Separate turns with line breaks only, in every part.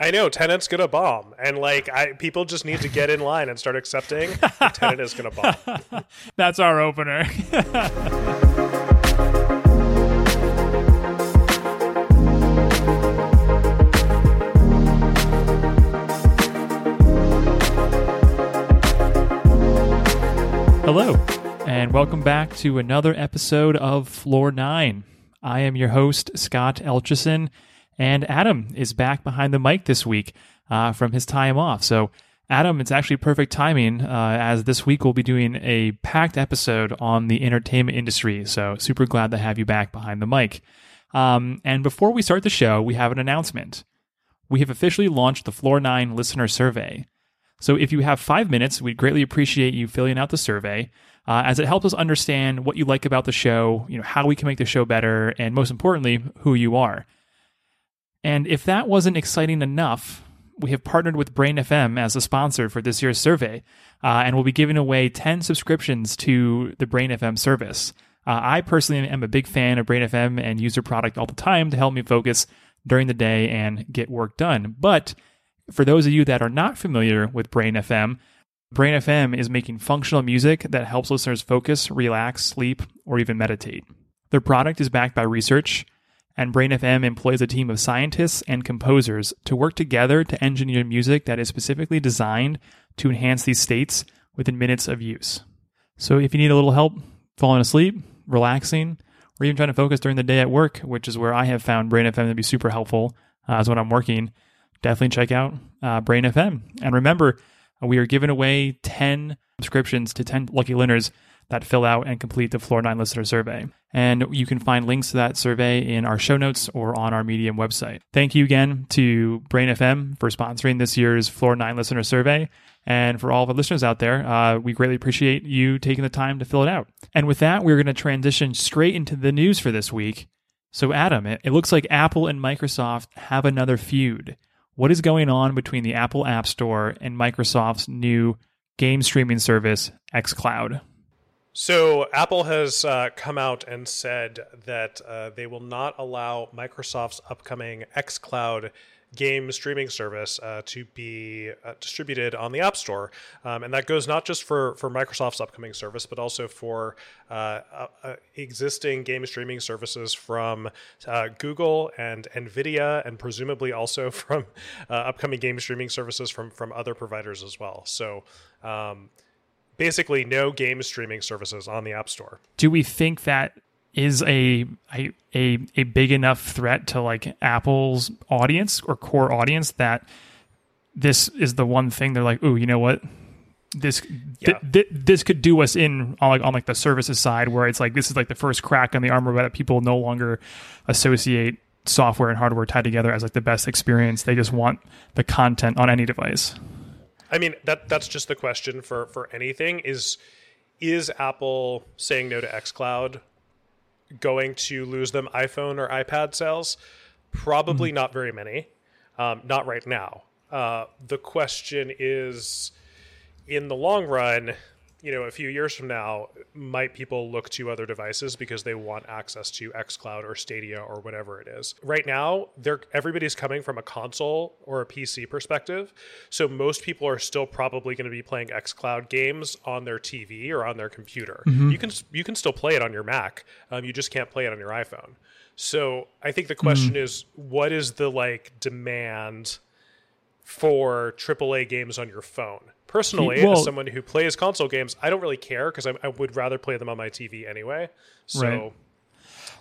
I know Tenet's gonna bomb, and like I, people just need to get in line and start accepting Tenet is gonna bomb.
That's our opener. Hello, and welcome back to another episode of Floor 9. I am your host, Scott Elchison, and Adam is back behind the mic this week uh, from his time off. So, Adam, it's actually perfect timing uh, as this week we'll be doing a packed episode on the entertainment industry. So, super glad to have you back behind the mic. Um, and before we start the show, we have an announcement. We have officially launched the Floor 9 listener survey. So if you have five minutes, we'd greatly appreciate you filling out the survey, uh, as it helps us understand what you like about the show, you know, how we can make the show better, and most importantly, who you are. And if that wasn't exciting enough, we have partnered with Brain FM as a sponsor for this year's survey, uh, and we'll be giving away 10 subscriptions to the Brain FM service. Uh, I personally am a big fan of Brain FM and use their product all the time to help me focus during the day and get work done. But for those of you that are not familiar with Brain FM, Brain FM is making functional music that helps listeners focus, relax, sleep, or even meditate. Their product is backed by research, and Brain FM employs a team of scientists and composers to work together to engineer music that is specifically designed to enhance these states within minutes of use. So if you need a little help falling asleep, relaxing, or even trying to focus during the day at work, which is where I have found Brain FM to be super helpful uh, as when I'm working, definitely check out uh, Brain FM. And remember, we are giving away 10 subscriptions to 10 lucky winners that fill out and complete the Floor 9 listener survey. And you can find links to that survey in our show notes or on our Medium website. Thank you again to Brain FM for sponsoring this year's Floor 9 listener survey. And for all of our listeners out there, uh, we greatly appreciate you taking the time to fill it out. And with that, we're going to transition straight into the news for this week. So, Adam, it, it looks like Apple and Microsoft have another feud what is going on between the Apple App Store and Microsoft's new game streaming service, xCloud?
So, Apple has uh, come out and said that uh, they will not allow Microsoft's upcoming xCloud game streaming service uh, to be uh, distributed on the App Store, um, and that goes not just for for Microsoft's upcoming service, but also for uh, uh, existing game streaming services from Google and Nvidia, and presumably also from upcoming game streaming services from from other providers as well. So. Um, basically, no game streaming services on the App Store.
Do we think that is a, a a a big enough threat to like Apple's audience or core audience that this is the one thing they're like, oh, you know what? This yeah. th- th- this could do us in on like on like the services side where it's like this is like the first crack on the armor that people no longer associate software and hardware tied together as like the best experience. They just want the content on any device.
I mean that that's just the question for for anything is is Apple saying no to xCloud going to lose them iPhone or iPad sales? Probably mm-hmm. not very many. Um, not right now. Uh, the question is, in the long run, you know, a few years from now, might people look to other devices because they want access to xCloud or Stadia or whatever it is? Right now, they're everybody's coming from a console or a PC perspective, so most people are still probably going to be playing xCloud games on their TV or on their computer. Mm-hmm. You can you can still play it on your Mac, um, you just can't play it on your iPhone. So I think the question mm-hmm. is, what is the like demand for AAA games on your phone? Personally, well, as someone who plays console games, I don't really care because I, I, would rather play them on my TV anyway. So. Right.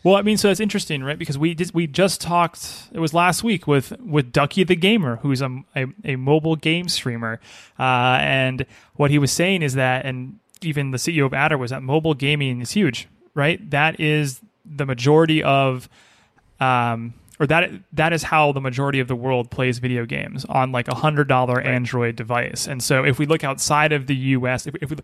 Well, I mean, so that's interesting, right? Because we did, we just talked. It was last week with with Ducky the gamer, who's a a, a mobile game streamer, uh, and what he was saying is that, and even the CEO of Adder was that mobile gaming is huge, right? That is the majority of um, or that that is how the majority of the world plays video games on like a hundred dollar right. Android device. And so if we look outside of the U.S., if, if we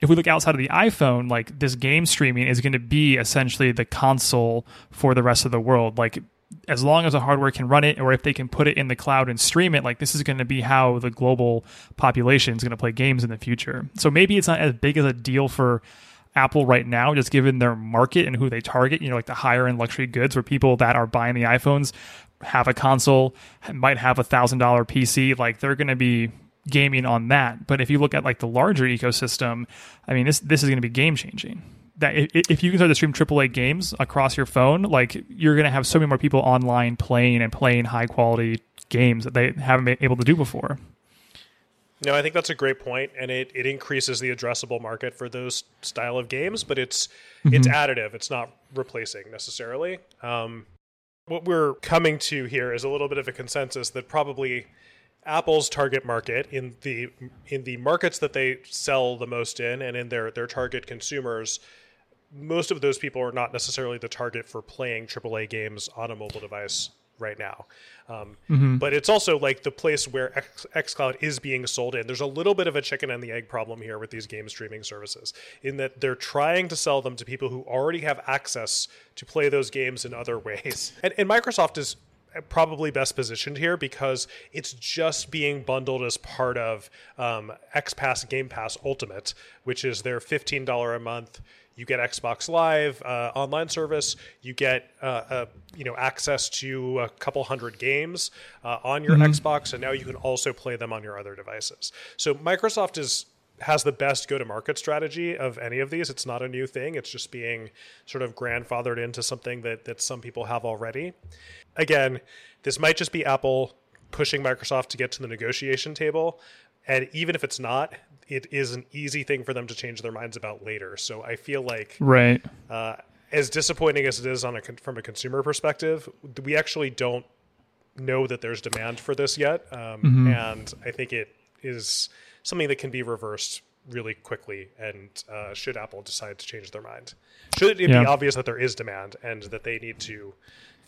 if we look outside of the iPhone, like this game streaming is going to be essentially the console for the rest of the world. Like as long as the hardware can run it, or if they can put it in the cloud and stream it, like this is going to be how the global population is going to play games in the future. So maybe it's not as big as a deal for Apple right now, just given their market and who they target, you know, like the higher end luxury goods where people that are buying the iPhones have a console, might have a thousand dollar PC, like they're going to be gaming on that. But if you look at like the larger ecosystem, I mean, this this is going to be game changing. That if you can start to stream AAA games across your phone, like you're going to have so many more people online playing and playing high quality games that they haven't been able to do before.
No, I think that's a great point, and it, it increases the addressable market for those style of games, but it's mm-hmm. it's additive. It's not replacing necessarily. Um, what we're coming to here is a little bit of a consensus that probably Apple's target market in the in the markets that they sell the most in, and in their their target consumers, most of those people are not necessarily the target for playing AAA games on a mobile device right now. Um, mm-hmm. But it's also like the place where X, xCloud is being sold in. There's a little bit of a chicken and the egg problem here with these game streaming services, in that they're trying to sell them to people who already have access to play those games in other ways. And, and Microsoft is probably best positioned here because it's just being bundled as part of um, Xbox Game Pass Ultimate, which is their $15 a month you get Xbox Live uh, online service. You get uh, uh, you know access to a couple hundred games uh, on your mm-hmm. Xbox, and now you can also play them on your other devices. So Microsoft is has the best go-to-market strategy of any of these. It's not a new thing. It's just being sort of grandfathered into something that that some people have already. Again, this might just be Apple pushing Microsoft to get to the negotiation table. And even if it's not, it is an easy thing for them to change their minds about later. So I feel like
right.
Uh, as disappointing as it is on a from a consumer perspective, we actually don't know that there's demand for this yet, um, mm-hmm. and I think it is something that can be reversed really quickly. And uh, should Apple decide to change their mind, should it yeah. be obvious that there is demand and that they need to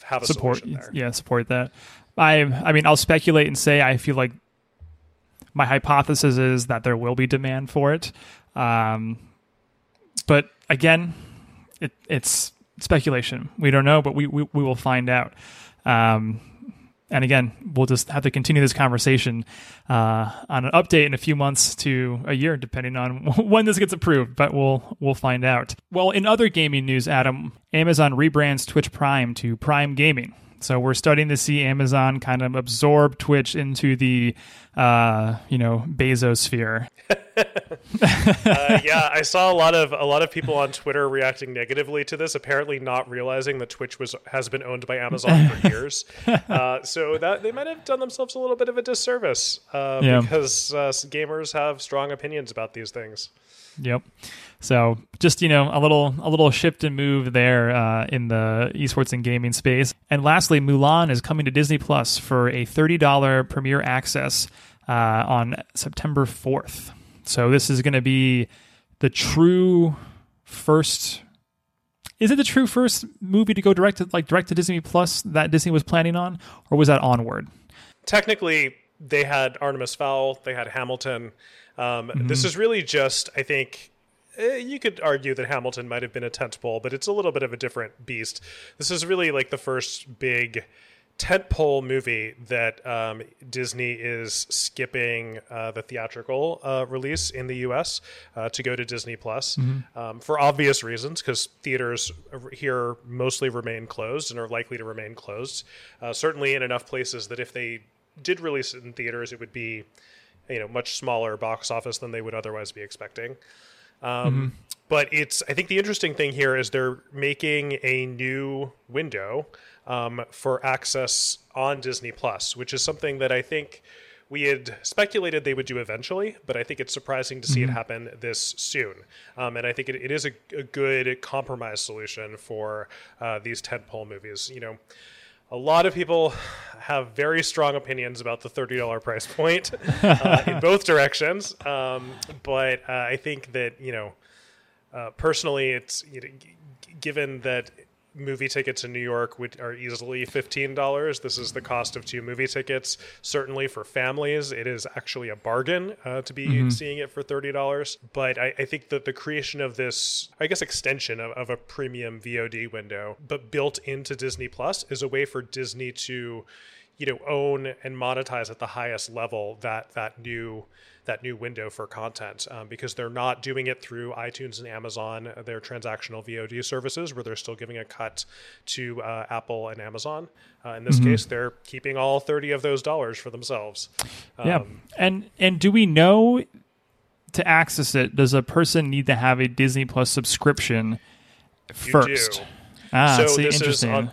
have a
support? Yeah, support that. I I mean, I'll speculate and say I feel like my hypothesis is that there will be demand for it. Um, but again, it, it's speculation. We don't know, but we, we, we will find out. Um, and again, we'll just have to continue this conversation uh, on an update in a few months to a year, depending on when this gets approved. But we'll we'll find out. Well, in other gaming news, Adam, Amazon rebrands Twitch Prime to Prime Gaming. So we're starting to see Amazon kind of absorb Twitch into the, uh, you know, Bezos sphere. uh,
yeah, I saw a lot of a lot of people on Twitter reacting negatively to this, apparently not realizing that Twitch was has been owned by Amazon for years. Uh, so that they might have done themselves a little bit of a disservice uh, yeah. because uh, gamers have strong opinions about these things.
Yep. So just you know a little a little shift and move there uh, in the esports and gaming space. And lastly, Mulan is coming to Disney Plus for a thirty dollar premiere access uh, on September fourth. So this is going to be the true first. Is it the true first movie to go direct to like direct to Disney Plus that Disney was planning on, or was that Onward?
Technically, they had Artemis Fowl, they had Hamilton. Um, mm-hmm. This is really just, I think, you could argue that Hamilton might have been a tentpole, but it's a little bit of a different beast. This is really like the first big tentpole movie that um, Disney is skipping uh, the theatrical uh, release in the U.S. Uh, to go to Disney Plus mm-hmm. um, for obvious reasons, because theaters here mostly remain closed and are likely to remain closed. Uh, certainly in enough places that if they did release it in theaters, it would be you know much smaller box office than they would otherwise be expecting. Um, mm-hmm. But it's I think the interesting thing here is they're making a new window um, for access on Disney Plus, which is something that I think we had speculated they would do eventually, but I think it's surprising to see mm-hmm. it happen this soon. Um, and I think it, it is a, a, good compromise solution for uh, these tentpole movies. You know, a lot of people have very strong opinions about the $30 price point uh, in both directions. Um, but uh, I think that, you know, uh, personally, it's you know, given that movie tickets in New York would, are easily $15. This is the cost of two movie tickets. Certainly for families, it is actually a bargain uh, to be mm-hmm. seeing it for $30. But I, I, think that the creation of this, I guess, extension of, of a premium VOD window, but built into Disney Plus, is a way for Disney to you know own and monetize at the highest level that that new that new window for content um, because they're not doing it through iTunes and Amazon, their transactional VOD services, where they're still giving a cut to uh, Apple and Amazon. Uh, in this mm-hmm. case, they're keeping all thirty of those dollars for themselves.
Um, yeah, and and do we know to access it? Does a person need to have a Disney Plus subscription first? Ah, so see, interesting. On,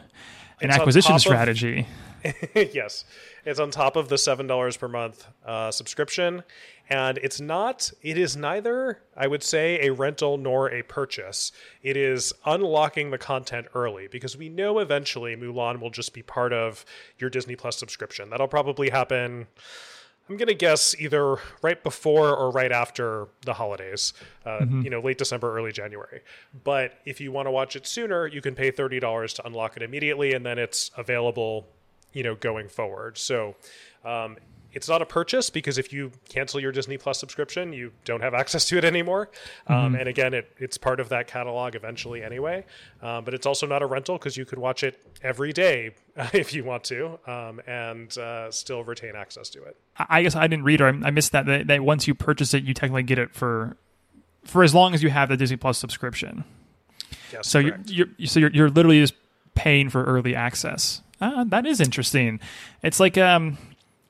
An acquisition strategy.
Of, yes, it's on top of the seven dollars per month uh, subscription, and it's not it is neither i would say a rental nor a purchase. It is unlocking the content early because we know eventually mulan will just be part of your disney plus subscription. That'll probably happen i'm going to guess either right before or right after the holidays uh, mm-hmm. you know late december early january. But if you want to watch it sooner you can pay $30 to unlock it immediately and then it's available you know going forward so um, it's not a purchase because if you cancel your Disney Plus subscription, you don't have access to it anymore. Um, mm-hmm. Um, and again, it, it's part of that catalog eventually anyway. Um, but it's also not a rental because you could watch it every day if you want to um, and uh, still retain access to it.
I guess I didn't read or I missed that, that, that once you purchase it, you technically get it for for as long as you have the Disney Plus subscription.
Yes,
so you're, you're, so you're, you're literally just paying for early access. Uh, that is interesting. It's like um,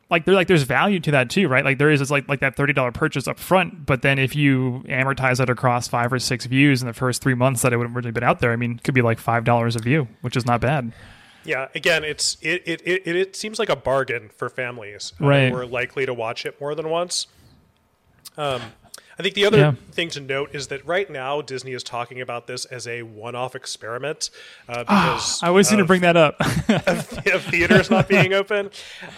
like there like there's value to that too, right? Like there is it's like like that thirty dollar purchase up front, but then if you amortize it across five or six views in the first three months that it would have really been out there, I mean, it could be like five dollars a view, which is not bad.
Yeah, again, it's it it, it, it seems like a bargain for families
right.
who are likely to watch it more than once. Um, I think the other yeah. thing to note is that right now Disney is talking about this as a one-off experiment uh, because
I was going to bring that up.
of, of theaters not being open.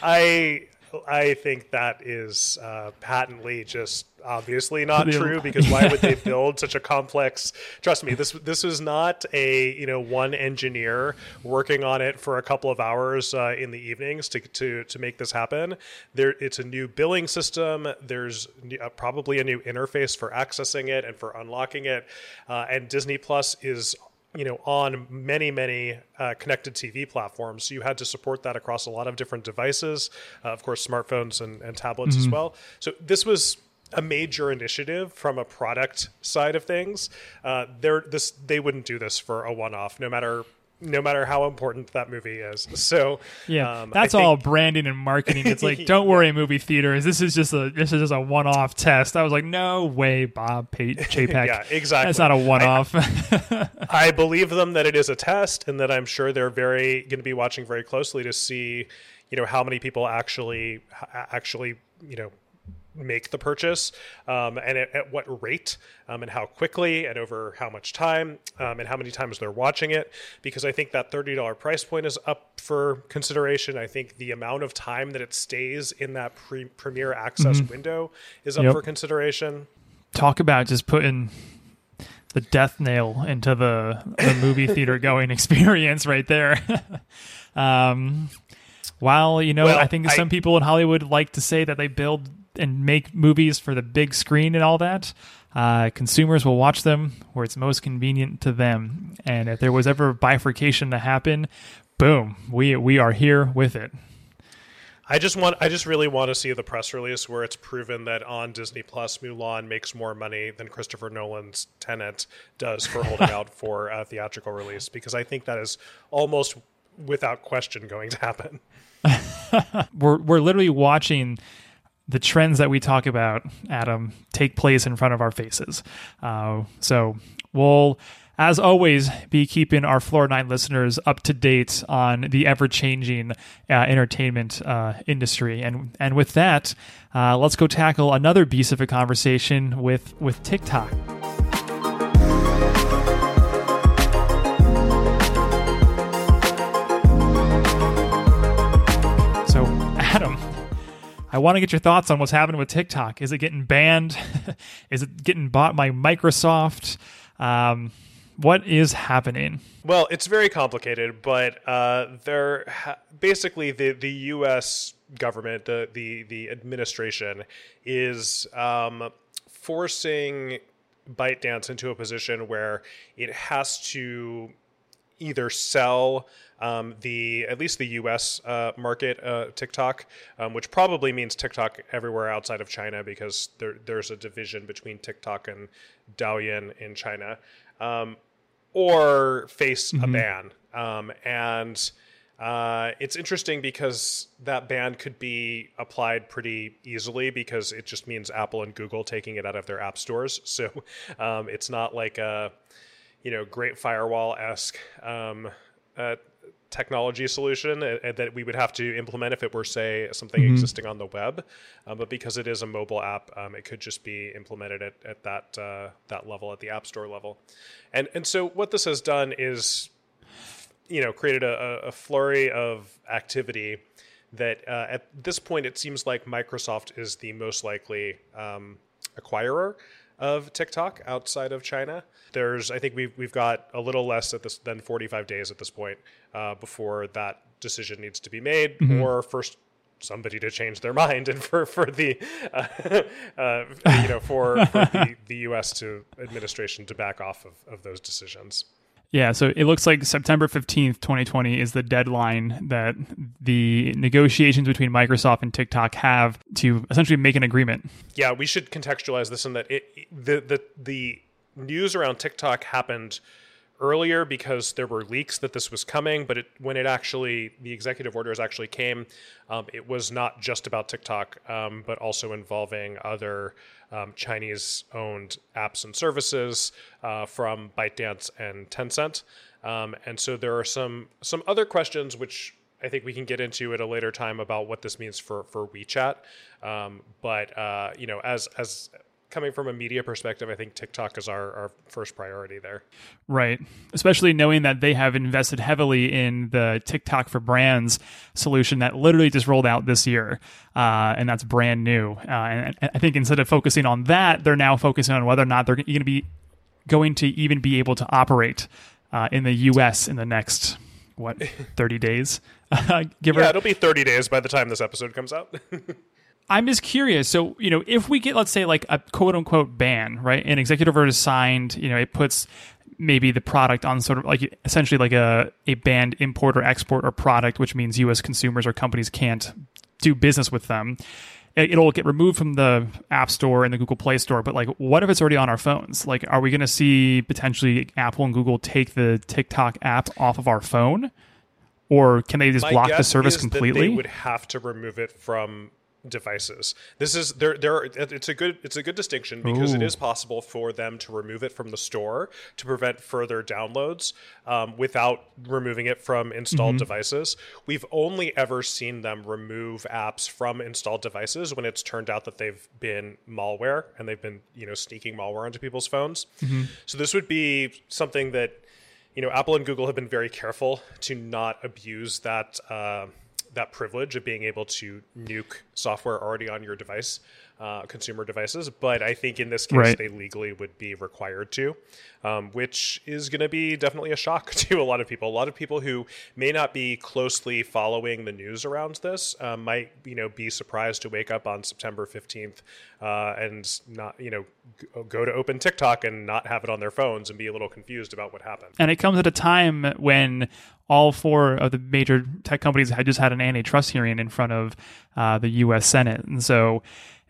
I I think that is uh, patently just obviously not true because why would they build such a complex trust me this this was not a you know one engineer working on it for a couple of hours uh, in the evenings to, to to make this happen. There it's a new billing system. There's uh, probably a new interface for accessing it and for unlocking it. Uh, and disney plus is you know on many many uh, connected tv platforms. So you had to support that across a lot of different devices uh, of course smartphones and, and tablets mm-hmm. as well. So this was a major initiative from a product side of things. Uh, they're this they wouldn't do this for a one-off no matter no matter how important that movie is. So
yeah, um, that's think, all branding and marketing. It's like, don't worry, movie theaters. This is just a this is just a one off test. I was like, no way, Bob P- Chapek.
yeah, exactly.
That's not a one off.
I, I, believe them that it is a test, and that I'm sure they're very going to be watching very closely to see, you know, how many people actually actually you know make the purchase um, and at, at, what rate um, and how quickly and over how much time um, and how many times they're watching it because i think that $30 price point is up for consideration i think the amount of time that it stays in that pre- premiere access mm-hmm. window is up yep. for consideration
talk about just putting the death nail into the, the movie theater going experience right there um, while you know, well, I think I, some people in Hollywood like to say that they build and make movies for the big screen and all that. Uh, consumers will watch them where it's most convenient to them. And if there was ever bifurcation to happen, boom, we we are here with it.
I just want I just really want to see the press release where it's proven that on Disney Plus Mulan makes more money than Christopher Nolan's Tenet does for holding out for a theatrical release because I think that is almost without question going to happen.
we're we're literally watching the trends that we talk about, Adam, take place in front of our faces. Uh, so we'll, as always, be keeping our Floor 9 listeners up to date on the ever changing uh, entertainment uh, industry. And, and with that, uh, let's go tackle another beast of a conversation with, with TikTok. I want to get your thoughts on what's happening with TikTok. Is it getting banned? is it getting bought by Microsoft? Um, what is happening?
Well, it's very complicated, but uh, they're ha- basically the the U.S. government, the the the administration, is um, forcing ByteDance into a position where it has to either sell um, the at least the U.S. Uh, market uh, TikTok, um, which probably means TikTok everywhere outside of China because there, there's a division between TikTok and Douyin in China, um, or face mm-hmm. a ban. Um, and uh, it's interesting because that ban could be applied pretty easily because it just means Apple and Google taking it out of their app stores. So um, it's not like a you know great firewall esque um, uh, technology solution uh, that we would have to implement if it were say something mm-hmm. existing on the web. Uh, but because it is a mobile app, um, it could just be implemented at, at that uh, that level at the app store level. And and so what this has done is you know created a, a flurry of activity that uh, at this point it seems like Microsoft is the most likely um, acquirer of TikTok outside of China. There's, I think we've we've got a little less at this than 45 days at this point uh, before that decision needs to be made, mm-hmm. or first somebody to change their mind and for for the uh, uh, you know for, for the, the U.S. to administration to back off of, of those decisions.
Yeah, so it looks like September 15th, 2020 is the deadline that the negotiations between Microsoft and TikTok have to essentially make an agreement.
Yeah, we should contextualize this in that it, the the the news around TikTok happened earlier because there were leaks that this was coming, but it, when it actually, the executive orders actually came, um, it was not just about TikTok, um, but also involving other um, Chinese owned apps and services uh, from ByteDance and Tencent. Um, and so there are some, some other questions which I think we can get into at a later time about what this means for, for WeChat. Um, but, uh, you know, as, as, coming from a media perspective, I think TikTok is our, our first priority there.
Right. Especially knowing that they have invested heavily in the TikTok for Brands solution that literally just rolled out this year. Uh, and that's brand new. Uh, and I think instead of focusing on that, they're now focusing on whether or not they're going to be going to even be able to operate uh, in the US in the next, what, 30 days?
Give yeah, it'll be 30 days by the time this episode comes out.
I'm just curious. So, you know, if we get, let's say, like a quote unquote ban, right? An executive order is signed, you know, it puts maybe the product on sort of like essentially like a, a banned import or export or product, which means US consumers or companies can't do business with them. It'll get removed from the App Store and the Google Play Store, but like, what if it's already on our phones? Like, are we going to see potentially Apple and Google take the TikTok app off of our phone? Or can they just My block the service completely?
they would have to remove it from devices. This is there there it's a good it's a good distinction because Ooh. it is possible for them to remove it from the store to prevent further downloads um, without removing it from installed mm-hmm. devices. We've only ever seen them remove apps from installed devices when it's turned out that they've been malware and they've been you know sneaking malware onto people's phones. Mm-hmm. So this would be something that you know Apple and Google have been very careful to not abuse that. Uh, that privilege of being able to nuke software already on your device uh, consumer devices. But I think in this case, right. they legally would be required to, um, which is going to be definitely a shock to a lot of people. A lot of people who may not be closely following the news around this um, might, you know, be surprised to wake up on September 15th uh, and not, you know, go to open TikTok and not have it on their phones and be a little confused about what happened.
And it comes at a time when all four of the major tech companies had just had an antitrust hearing in front of uh, the U.S. Senate, and so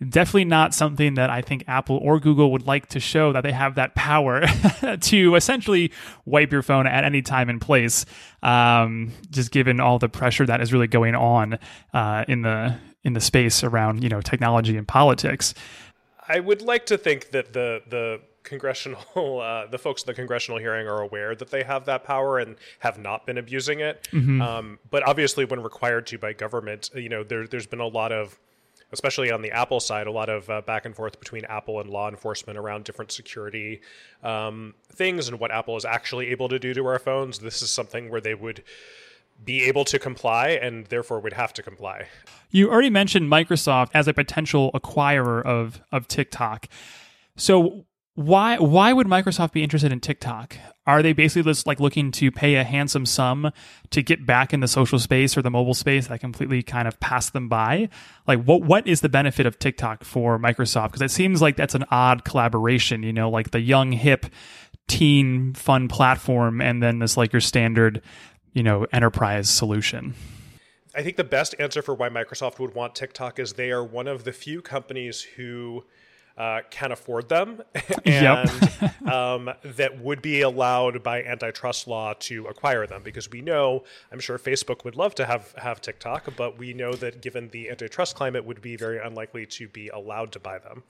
definitely not something that I think Apple or Google would like to show that they have that power to essentially wipe your phone at any time and place. Um, just given all the pressure that is really going on uh, in the in the space around you know technology and politics.
I would like to think that the the congressional uh, the folks in the congressional hearing are aware that they have that power and have not been abusing it. Mm-hmm. Um, but obviously, when required to by government, you know, there, there's been a lot of especially on the Apple side, a lot of uh, back and forth between Apple and law enforcement around different security um, things and what Apple is actually able to do to our phones. This is something where they would be able to comply and therefore would have to comply.
You already mentioned Microsoft as a potential acquirer of of TikTok. So why why would Microsoft be interested in TikTok? Are they basically just like looking to pay a handsome sum to get back in the social space or the mobile space that completely kind of passed them by? Like what what is the benefit of TikTok for Microsoft? Because it seems like that's an odd collaboration, you know, like the young hip teen fun platform and then this like your standard, you know, enterprise solution.
I think the best answer for why Microsoft would want TikTok is they are one of the few companies who uh, can afford them. And um, that would be allowed by antitrust law to acquire them. Because we know I'm sure Facebook would love to have have TikTok but we know that given the antitrust climate would be very unlikely to be allowed to buy them.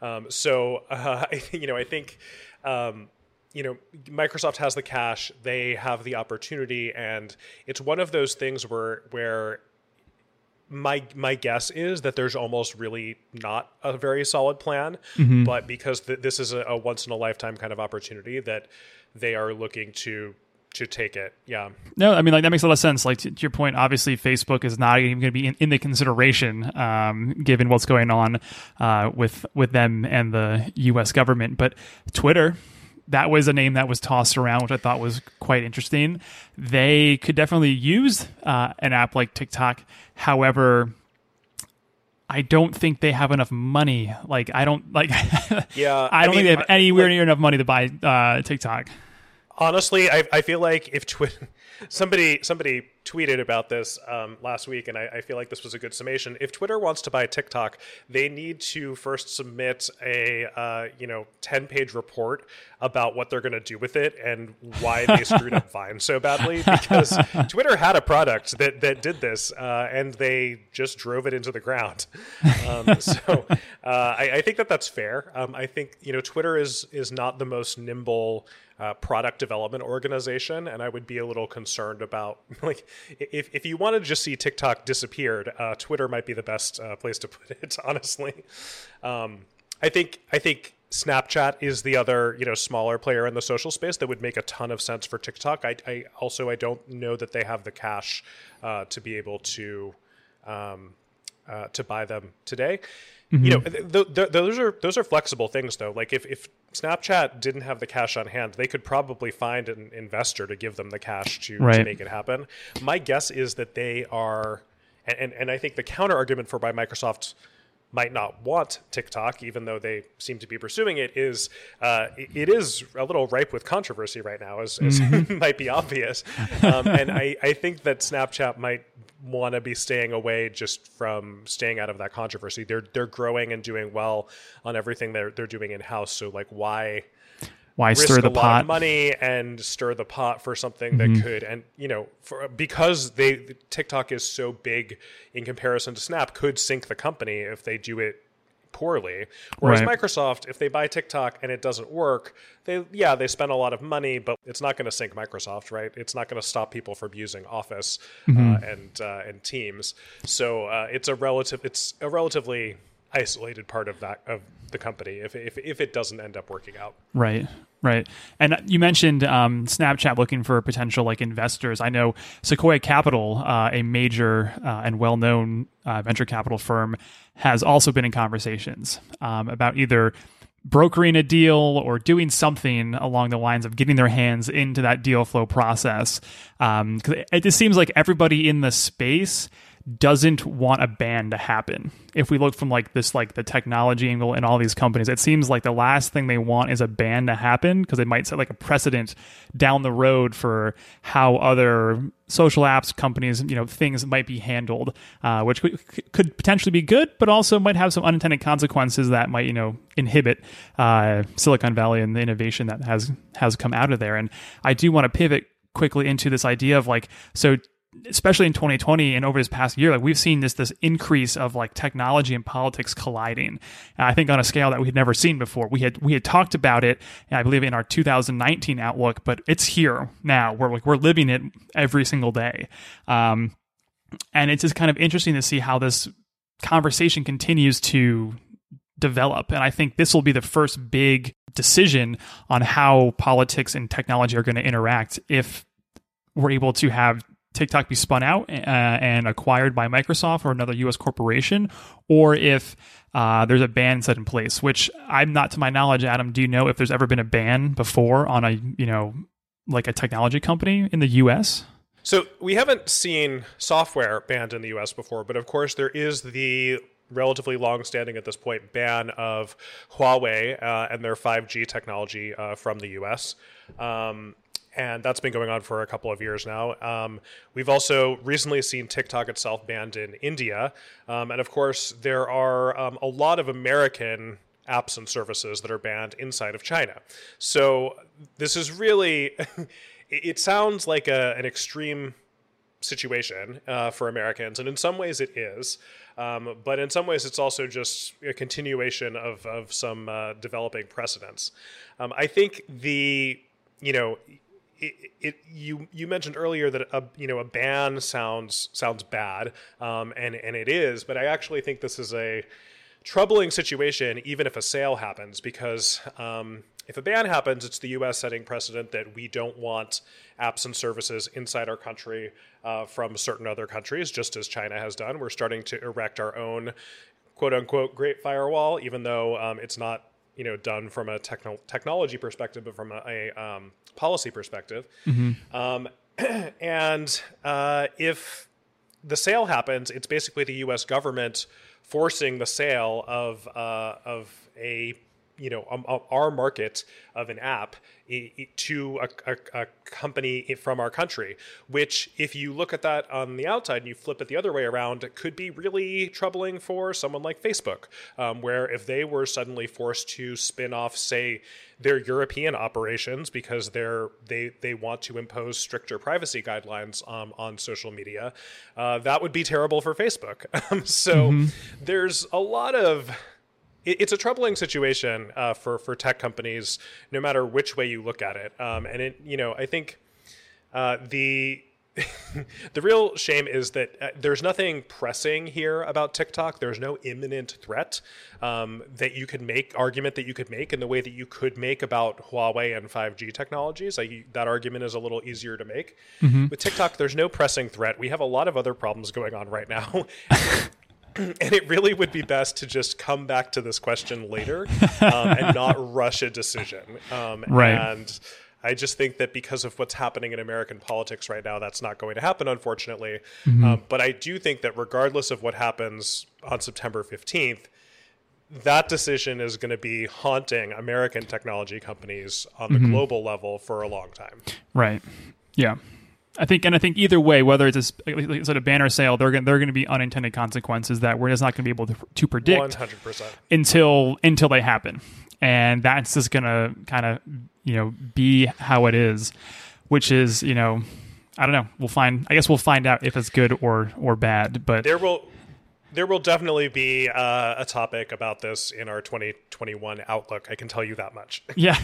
Um, so uh, you know I think um, you know Microsoft has the cash they have the opportunity and it's one of those things where where my my guess is that there's almost really not a very solid plan, mm-hmm. but because th- this is a, a, once in a lifetime kind of opportunity that they are looking to to take it. Yeah.
No, I mean like that makes a lot of sense. Like to, to your point, obviously Facebook is not even going to be in, in, the consideration um, given what's going on uh, with with them and the U.S. government, but Twitter that was a name that was tossed around, which I thought was quite interesting. They could definitely use uh, an app like TikTok. However, I don't think they have enough money. Like I don't like. yeah, I don't I mean, think they have anywhere like, near enough money to buy uh, TikTok.
Honestly, I, I feel like if Twitter somebody somebody tweeted about this um, last week, and I, I, feel like this was a good summation. If Twitter wants to buy TikTok, they need to first submit a uh, you know ten page report about what they're going to do with it and why they screwed up Vine so badly. Because Twitter had a product that that did this, uh, and they just drove it into the ground. Um, so uh, I, I, think that that's fair. Um, I think you know Twitter is is not the most nimble uh, product development organization, and I would be a little concerned about like if if you wanted to just see TikTok disappeared, uh, Twitter might be the best uh, place to put it. Honestly, um, I think I think Snapchat is the other you know smaller player in the social space that would make a ton of sense for TikTok. I, I also I don't know that they have the cash uh, to be able to um, uh, to buy them today. Mm-hmm. You know, th- th- those are those are flexible things though. Like if if Snapchat didn't have the cash on hand, they could probably find an investor to give them the cash to, right. to make it happen. My guess is that they are, and, and I think the counter argument for why Microsoft might not want TikTok, even though they seem to be pursuing it, is uh, it is a little ripe with controversy right now, as, as mm-hmm. might be obvious. Um, and I, I think that Snapchat might want to be staying away just from staying out of that controversy. They're they're growing and doing well on everything they're they're doing in house. So like why
why risk stir the pot
money and stir the pot for something mm-hmm. that could and you know for, because they TikTok is so big in comparison to Snap could sink the company if they do it poorly. Whereas right. Microsoft, if they buy TikTok and it doesn't work, they yeah they spend a lot of money, but it's not going to sink Microsoft, right? It's not going to stop people from using Office uh, mm-hmm. uh, and uh, and Teams. So uh, it's a relative it's a relatively isolated part of that of the company if, if, if it doesn't end up working out.
Right, right. And you mentioned um, Snapchat looking for potential like investors. I know Sequoia Capital, uh, a major uh, and well known uh, venture capital firm, has also been in conversations um, about either brokering a deal or doing something along the lines of getting their hands into that deal flow process. Um, it just seems like everybody in the space doesn't want a ban to happen. If we look from like this like the technology angle and all these companies, it seems like the last thing they want is a ban to happen because it might set like a precedent down the road for how other social apps companies, you know, things might be handled, uh, which could, potentially be good, but also might have some unintended consequences that might, you know, inhibit uh, Silicon Valley and the innovation that has has come out of there. And I do want to pivot quickly into this idea of like so especially in 2020 and over this past year, like we've seen this this increase of like technology and politics colliding. And I think on a scale that we had never seen before. We had we had talked about it, I believe, in our 2019 outlook, but it's here now. We're like we're living it every single day, um, and it's just kind of interesting to see how this conversation continues to develop. And I think this will be the first big decision on how politics and technology are going to interact if we're able to have TikTok be spun out uh, and acquired by Microsoft or another U.S. corporation, or if uh, there's a ban set in place. Which I'm not, to my knowledge, Adam. Do you know if there's ever been a ban before on a you know like a technology company in the U.S.?
So we haven't seen software banned in the U.S. before, but of course there is the relatively long-standing at this point ban of Huawei uh, and their 5G technology uh, from the U.S. Um, and that's been going on for a couple of years now. Um, we've also recently seen TikTok itself banned in India, um, and of course, there are um, a lot of American apps and services that are banned inside of China. So this is really, it sounds like a, an extreme situation uh, for Americans, and in some ways it is. Um, but in some ways, it's also just a continuation of, of some uh, developing precedents. Um, I think the, you know, it, it, you you mentioned earlier that a you know a ban sounds sounds bad um, and and it is but I actually think this is a troubling situation even if a sale happens because um, if a ban happens it's the U.S. setting precedent that we don't want apps and services inside our country uh, from certain other countries just as China has done we're starting to erect our own quote unquote great firewall even though um, it's not you know done from a techno- technology perspective, but from a, a um, policy perspective. Mm-hmm. Um, and uh, if the sale happens, it's basically the U.S. government forcing the sale of uh, of a you know um, uh, our market of an app to a, a, a, company from our country which if you look at that on the outside and you flip it the other way around it could be really troubling for someone like facebook um, where if they were suddenly forced to spin off say their european operations because they're they they want to impose stricter privacy guidelines um, on social media uh, that would be terrible for facebook so mm-hmm. there's a lot of it's a troubling situation uh, for for tech companies, no matter which way you look at it. Um, and it, you know, I think uh, the the real shame is that uh, there's nothing pressing here about TikTok. There's no imminent threat um, that you could make argument that you could make in the way that you could make about Huawei and 5G technologies. Like, that argument is a little easier to make. Mm-hmm. With TikTok, there's no pressing threat. We have a lot of other problems going on right now. and it really would be best to just come back to this question later um, and not rush a decision. Um, right. And I just think that because of what's happening in American politics right now, that's not going to happen, unfortunately. Mm-hmm. Um, but I do think that regardless of what happens on September 15th, that decision is going to be haunting American technology companies on the mm-hmm. global level for a long time.
Right. Yeah. I think, and I think either way, whether it's a, like sort of banner sale, they're going they're going to be unintended consequences that we're just not going to be able to, to predict 100%. until until they happen, and that's just going to kind of you know be how it is, which is you know I don't know. We'll find. I guess we'll find out if it's good or or bad. But
there will there will definitely be uh, a topic about this in our 2021 outlook. I can tell you that much.
yeah.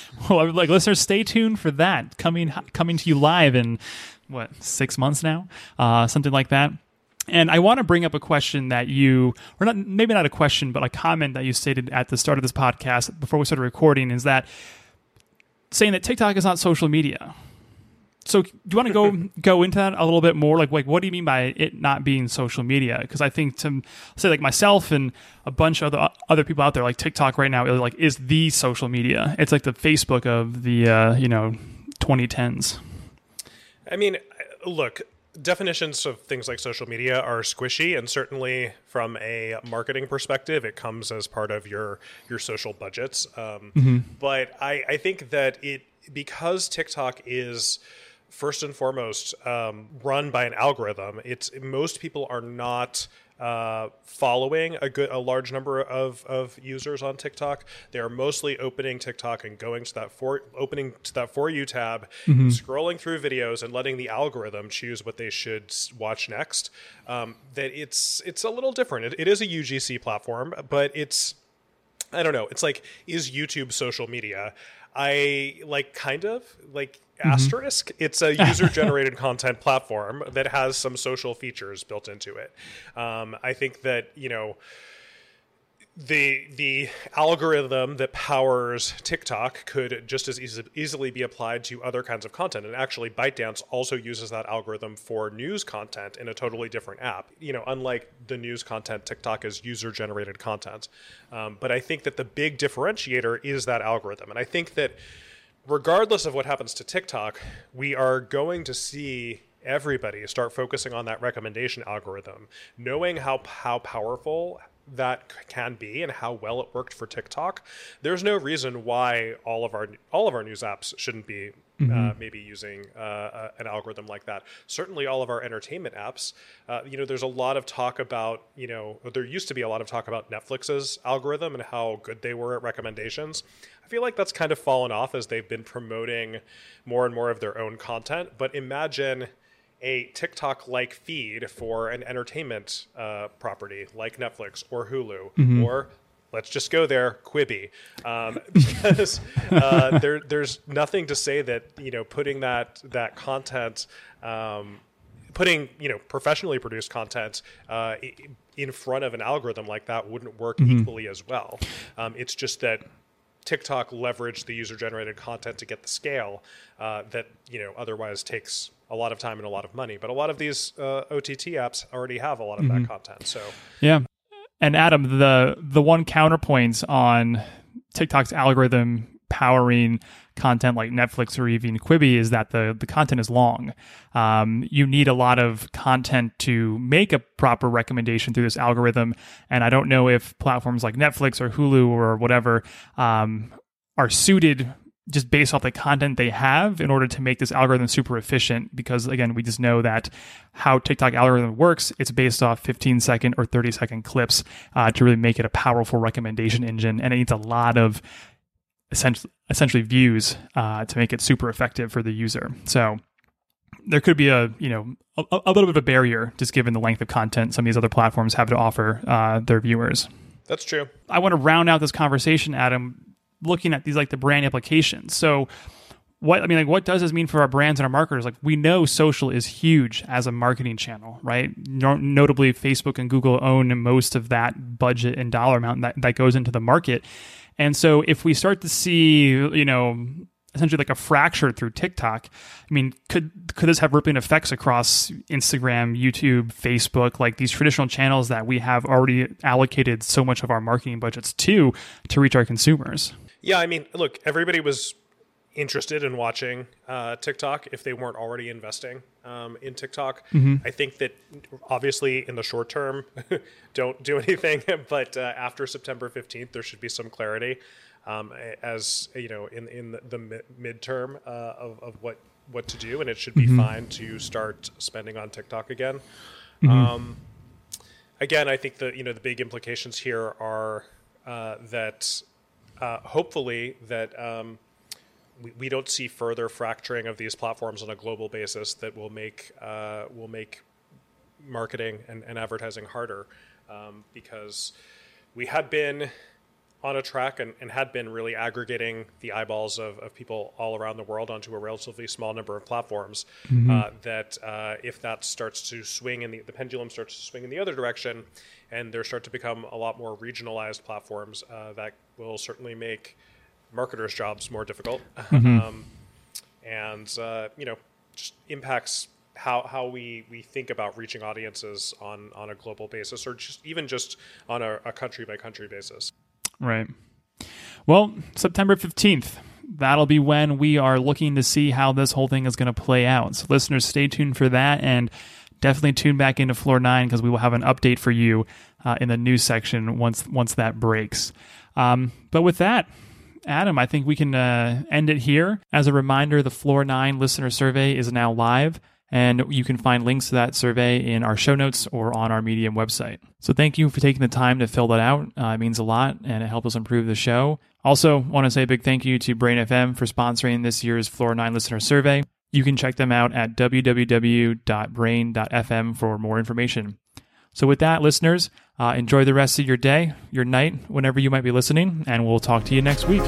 well, like listeners, stay tuned for that coming coming to you live in what six months now, uh, something like that. And I want to bring up a question that you, or not, maybe not a question, but a comment that you stated at the start of this podcast before we started recording is that saying that TikTok is not social media so do you want to go go into that a little bit more? Like like what do you mean by it not being social media? Because i think to say like myself and a bunch of other other people out there like tiktok right now like is the social media. It's like the facebook of the uh, you know 2010s
i mean look definitions of things like social media are squishy and certainly from a marketing perspective it comes as part of your your social budgets. Um, mm-hmm. but I, I think that it because tiktok is first and foremost um, run by an algorithm. It's most people are not uh, following a good a large number of, of users on TikTok. They are mostly opening TikTok and going to that for opening to that for you tab, mm-hmm. scrolling through videos and letting the algorithm choose what they should watch next. Um, that it's it's a little different. It, it is a UGC platform, but it's I don't know. It's like is YouTube social media? I like kind of like mm-hmm. asterisk. It's a user generated content platform that has some social features built into it. Um, I think that you know the the algorithm that powers TikTok could just as easy, easily be applied to other kinds of content. And actually, ByteDance also uses that algorithm for news content in a totally different app. You know, unlike the news content, TikTok is user generated content. Um, but I think that the big differentiator is that algorithm, and I think that regardless of what happens to TikTok, we are going to see everybody start focusing on that recommendation algorithm, knowing how how powerful that can be and how well it worked for TikTok, there's no reason why all of our all of our news apps shouldn't be mm-hmm. uh, maybe using uh, uh, an algorithm like that. Certainly, all of our entertainment apps. Uh, you know, there's a lot of talk about you know there used to be a lot of talk about Netflix's algorithm and how good they were at recommendations. I feel like that's kind of fallen off as they've been promoting more and more of their own content. But imagine a TikTok like feed for an entertainment uh, property like Netflix or Hulu mm-hmm. or let's just go there quibi um, because uh, there, there's nothing to say that you know putting that that content um, putting you know professionally produced content uh, in front of an algorithm like that wouldn't work mm-hmm. equally as well um, it's just that TikTok leveraged the user generated content to get the scale uh, that you know otherwise takes a lot of time and a lot of money. But a lot of these uh, OTT apps already have a lot of mm-hmm. that content. So
yeah. And Adam, the the one counterpoint on TikTok's algorithm powering content like Netflix or even Quibi is that the the content is long. Um, you need a lot of content to make a proper recommendation through this algorithm, and I don't know if platforms like Netflix or Hulu or whatever um, are suited just based off the content they have in order to make this algorithm super efficient because again we just know that how tiktok algorithm works it's based off 15 second or 30 second clips uh, to really make it a powerful recommendation engine. And it needs a lot of essentially, essentially views uh, to make it super effective for the user. So there could be a you know a, a, little bit of a barrier just given the length of content some of these other platforms have to offer uh, their viewers.
That's true.
I want to round out this conversation adam looking at these like the brand applications. So what I mean, like, what does this mean for our brands and our marketers? Like, we know social is huge as a marketing channel, right? No- notably, Facebook and Google own most of that budget and dollar amount that, that goes into the market. And so, if we start to see, you know, essentially like a fracture through TikTok, I mean, could could this have rippling effects across Instagram, YouTube, Facebook, like these traditional channels that we have already allocated so much of our marketing budgets to to reach our consumers?
Yeah, I mean, look, everybody was interested in watching uh, TikTok if they weren't already investing um, in TikTok. Mm-hmm. I think that obviously in the short term, don't do anything. But uh, after September fifteenth, there should be some clarity um, as you know in in the, the midterm uh, of, of what what to do, and it should be mm-hmm. fine to start spending on TikTok again. Mm-hmm. Um, again, I think the you know the big implications here are uh, that uh, hopefully that um, we, we don't see further fracturing of these platforms on a global basis that will make uh, will make marketing and, and advertising harder. Um, because we had been on a track and, and, had been really aggregating the eyeballs of, of people all around the world onto a relatively small number of platforms. Mm-hmm. Uh, that uh, if that starts to swing in the, the pendulum starts to swing in the other direction, and there start to become a lot more regionalized platforms, uh, that will certainly make marketers' jobs more difficult, mm-hmm. um, and uh, you know just impacts how how we we think about reaching audiences on on a global basis, or just even just on a, a country by country basis.
Right. Well, September 15th, that'll be when we are looking to see how this whole thing is going to play out. So, listeners, stay tuned for that and definitely tune back into Floor 9 because we will have an update for you uh, in the news section once, once that breaks. Um, but with that, Adam, I think we can uh, end it here. As a reminder, the Floor 9 listener survey is now live. And you can find links to that survey in our show notes or on our Medium website. So thank you for taking the time to fill that out. Uh, it means a lot and it helps us improve the show. Also, want to say a big thank you to Brain FM for sponsoring this year's Floor 9 listener survey. You can check them out at www.brain.fm for more information. So, with that, listeners, uh, enjoy the rest of your day, your night, whenever you might be listening, and we'll talk to you next week.